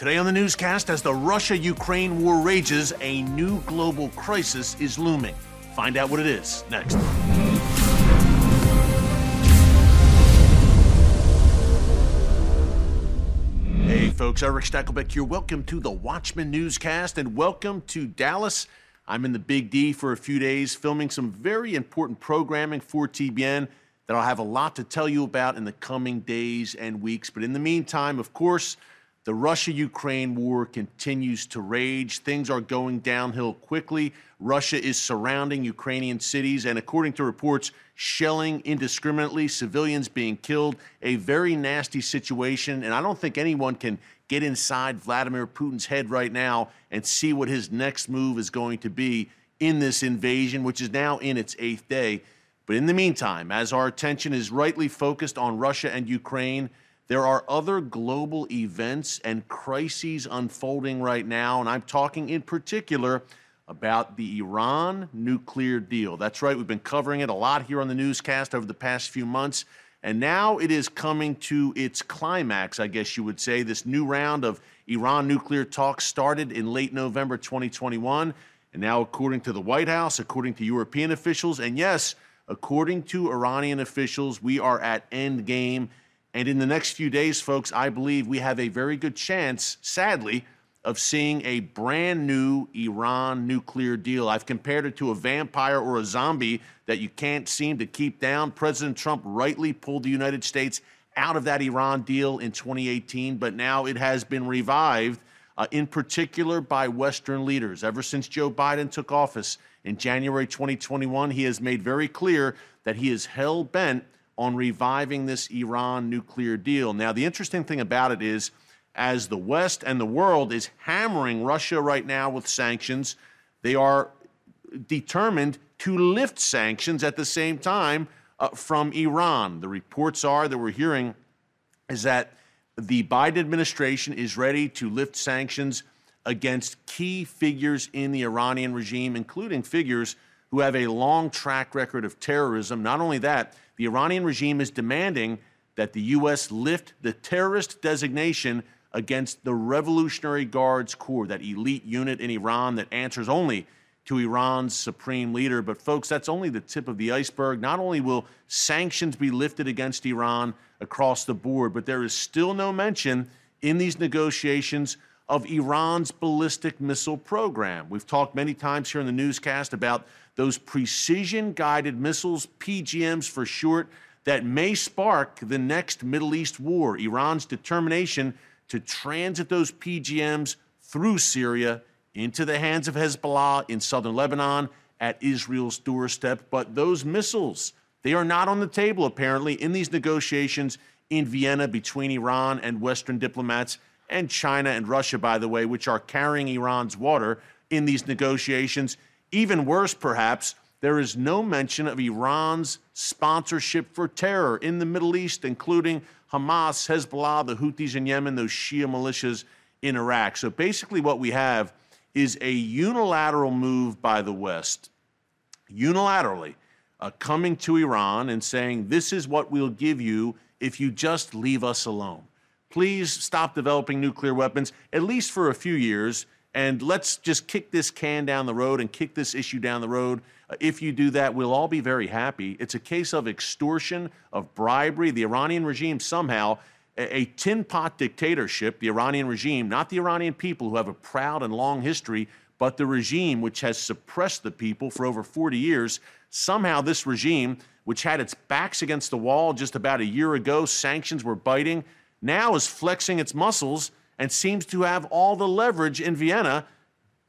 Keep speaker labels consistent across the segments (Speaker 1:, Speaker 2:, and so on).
Speaker 1: Today on the newscast, as the Russia Ukraine war rages, a new global crisis is looming. Find out what it is next. Hey, folks, Erick Stakelbeck here. Welcome to the Watchman Newscast and welcome to Dallas. I'm in the Big D for a few days filming some very important programming for TBN that I'll have a lot to tell you about in the coming days and weeks. But in the meantime, of course, the Russia Ukraine war continues to rage. Things are going downhill quickly. Russia is surrounding Ukrainian cities, and according to reports, shelling indiscriminately, civilians being killed. A very nasty situation, and I don't think anyone can get inside Vladimir Putin's head right now and see what his next move is going to be in this invasion, which is now in its eighth day. But in the meantime, as our attention is rightly focused on Russia and Ukraine, there are other global events and crises unfolding right now, and I'm talking in particular about the Iran nuclear deal. That's right, we've been covering it a lot here on the newscast over the past few months, and now it is coming to its climax, I guess you would say. This new round of Iran nuclear talks started in late November 2021, and now, according to the White House, according to European officials, and yes, according to Iranian officials, we are at end game and in the next few days, folks, I believe we have a very good chance, sadly, of seeing a brand new Iran nuclear deal. I've compared it to a vampire or a zombie that you can't seem to keep down. President Trump rightly pulled the United States out of that Iran deal in 2018, but now it has been revived, uh, in particular by Western leaders. Ever since Joe Biden took office in January 2021, he has made very clear that he is hell bent on reviving this Iran nuclear deal. Now, the interesting thing about it is, as the West and the world is hammering Russia right now with sanctions, they are determined to lift sanctions at the same time uh, from Iran. The reports are that we're hearing is that the Biden administration is ready to lift sanctions against key figures in the Iranian regime, including figures who have a long track record of terrorism. Not only that, the Iranian regime is demanding that the U.S. lift the terrorist designation against the Revolutionary Guards Corps, that elite unit in Iran that answers only to Iran's supreme leader. But, folks, that's only the tip of the iceberg. Not only will sanctions be lifted against Iran across the board, but there is still no mention in these negotiations of Iran's ballistic missile program. We've talked many times here in the newscast about those precision guided missiles, PGMs for short, that may spark the next Middle East war. Iran's determination to transit those PGMs through Syria into the hands of Hezbollah in southern Lebanon at Israel's doorstep. But those missiles, they are not on the table, apparently, in these negotiations in Vienna between Iran and Western diplomats and China and Russia, by the way, which are carrying Iran's water in these negotiations. Even worse, perhaps, there is no mention of Iran's sponsorship for terror in the Middle East, including Hamas, Hezbollah, the Houthis in Yemen, those Shia militias in Iraq. So basically, what we have is a unilateral move by the West, unilaterally uh, coming to Iran and saying, This is what we'll give you if you just leave us alone. Please stop developing nuclear weapons, at least for a few years, and let's just kick this can down the road and kick this issue down the road. Uh, if you do that, we'll all be very happy. It's a case of extortion, of bribery. The Iranian regime somehow, a, a tin pot dictatorship, the Iranian regime, not the Iranian people who have a proud and long history, but the regime which has suppressed the people for over 40 years. Somehow, this regime, which had its backs against the wall just about a year ago, sanctions were biting, now is flexing its muscles and seems to have all the leverage in Vienna.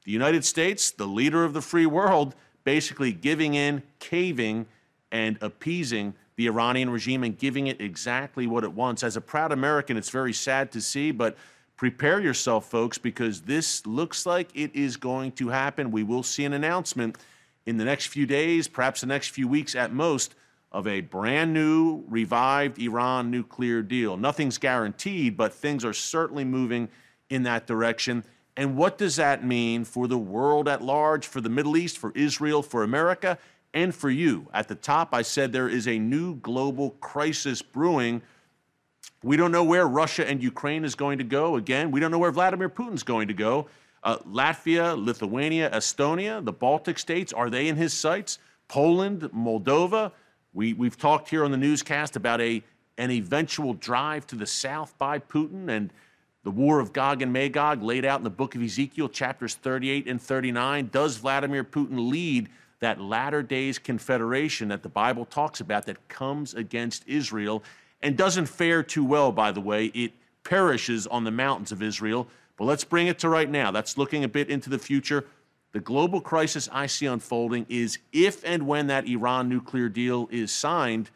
Speaker 1: The United States, the leader of the free world, basically giving in, caving, and appeasing the Iranian regime and giving it exactly what it wants. As a proud American, it's very sad to see, but prepare yourself, folks, because this looks like it is going to happen. We will see an announcement in the next few days, perhaps the next few weeks at most, of a brand new, revived Iran nuclear deal. Nothing's guaranteed, but things are certainly moving in that direction. And what does that mean for the world at large, for the Middle East, for Israel, for America, and for you? At the top, I said there is a new global crisis brewing. We don't know where Russia and Ukraine is going to go. Again, we don't know where Vladimir Putin's going to go. Uh, Latvia, Lithuania, Estonia, the Baltic states, are they in his sights? Poland, Moldova. We, we've talked here on the newscast about a, an eventual drive to the south by Putin and the war of Gog and Magog laid out in the book of Ezekiel, chapters 38 and 39. Does Vladimir Putin lead that latter days confederation that the Bible talks about that comes against Israel and doesn't fare too well, by the way? It perishes on the mountains of Israel. But let's bring it to right now. That's looking a bit into the future. The global crisis I see unfolding is if and when that Iran nuclear deal is signed,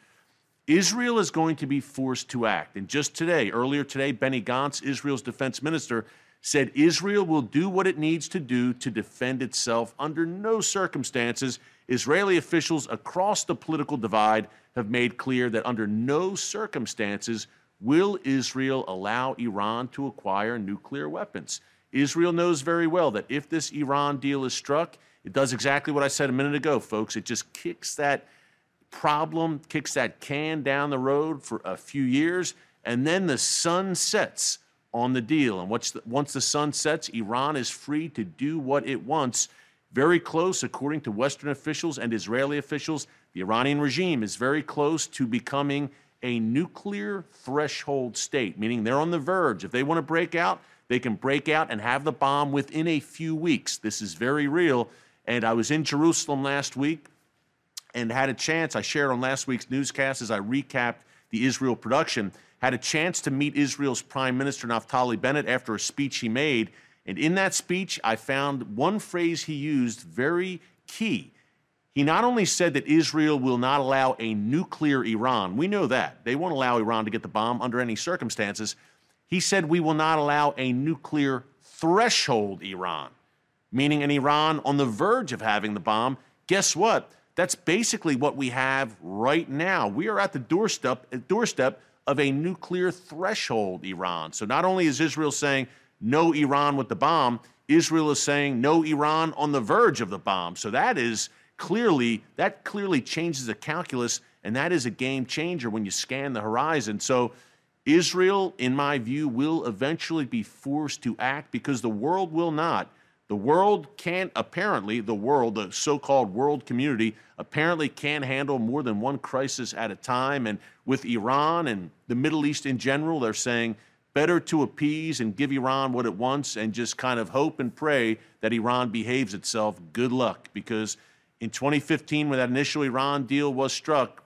Speaker 1: Israel is going to be forced to act. And just today, earlier today, Benny Gantz, Israel's defense minister, said Israel will do what it needs to do to defend itself. Under no circumstances, Israeli officials across the political divide have made clear that under no circumstances will Israel allow Iran to acquire nuclear weapons. Israel knows very well that if this Iran deal is struck, it does exactly what I said a minute ago, folks. It just kicks that problem, kicks that can down the road for a few years, and then the sun sets on the deal. And the, once the sun sets, Iran is free to do what it wants. Very close, according to Western officials and Israeli officials, the Iranian regime is very close to becoming a nuclear threshold state, meaning they're on the verge. If they want to break out, they can break out and have the bomb within a few weeks. This is very real. And I was in Jerusalem last week and had a chance, I shared on last week's newscast as I recapped the Israel production, had a chance to meet Israel's Prime Minister Naftali Bennett after a speech he made. And in that speech, I found one phrase he used very key. He not only said that Israel will not allow a nuclear Iran, we know that. They won't allow Iran to get the bomb under any circumstances. He said we will not allow a nuclear threshold Iran, meaning an Iran on the verge of having the bomb. Guess what? That's basically what we have right now. We are at the doorstep, doorstep of a nuclear threshold Iran. So not only is Israel saying no Iran with the bomb, Israel is saying no Iran on the verge of the bomb. So that is clearly that clearly changes the calculus and that is a game changer when you scan the horizon. So Israel in my view will eventually be forced to act because the world will not. The world can't, apparently, the world, the so called world community, apparently can't handle more than one crisis at a time. And with Iran and the Middle East in general, they're saying better to appease and give Iran what it wants and just kind of hope and pray that Iran behaves itself. Good luck. Because in 2015, when that initial Iran deal was struck,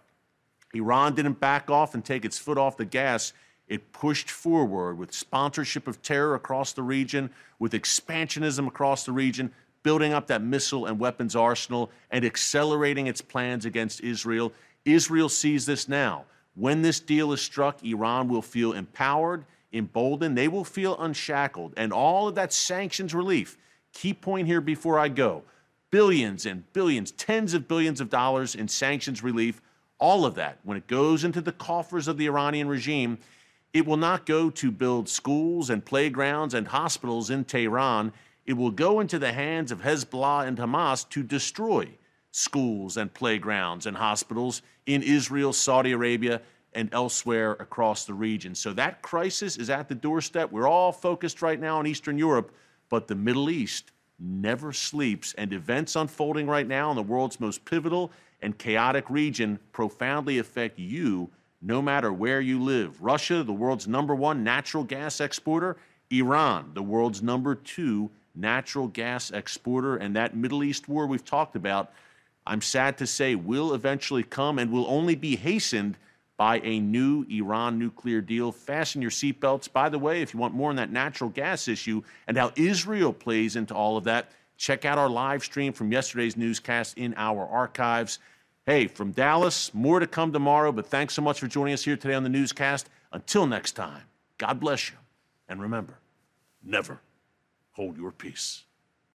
Speaker 1: Iran didn't back off and take its foot off the gas. It pushed forward with sponsorship of terror across the region, with expansionism across the region, building up that missile and weapons arsenal, and accelerating its plans against Israel. Israel sees this now. When this deal is struck, Iran will feel empowered, emboldened, they will feel unshackled. And all of that sanctions relief, key point here before I go billions and billions, tens of billions of dollars in sanctions relief, all of that, when it goes into the coffers of the Iranian regime, it will not go to build schools and playgrounds and hospitals in Tehran. It will go into the hands of Hezbollah and Hamas to destroy schools and playgrounds and hospitals in Israel, Saudi Arabia, and elsewhere across the region. So that crisis is at the doorstep. We're all focused right now on Eastern Europe, but the Middle East never sleeps, and events unfolding right now in the world's most pivotal and chaotic region profoundly affect you no matter where you live. Russia, the world's number one natural gas exporter, Iran, the world's number two natural gas exporter, and that Middle East war we've talked about, I'm sad to say, will eventually come and will only be hastened by a new Iran nuclear deal. Fasten your seatbelts. By the way, if you want more on that natural gas issue and how Israel plays into all of that, check out our live stream from yesterday's newscast in our archives. Hey, from Dallas, more to come tomorrow, but thanks so much for joining us here today on the newscast. Until next time, God bless you. And remember, never hold your peace.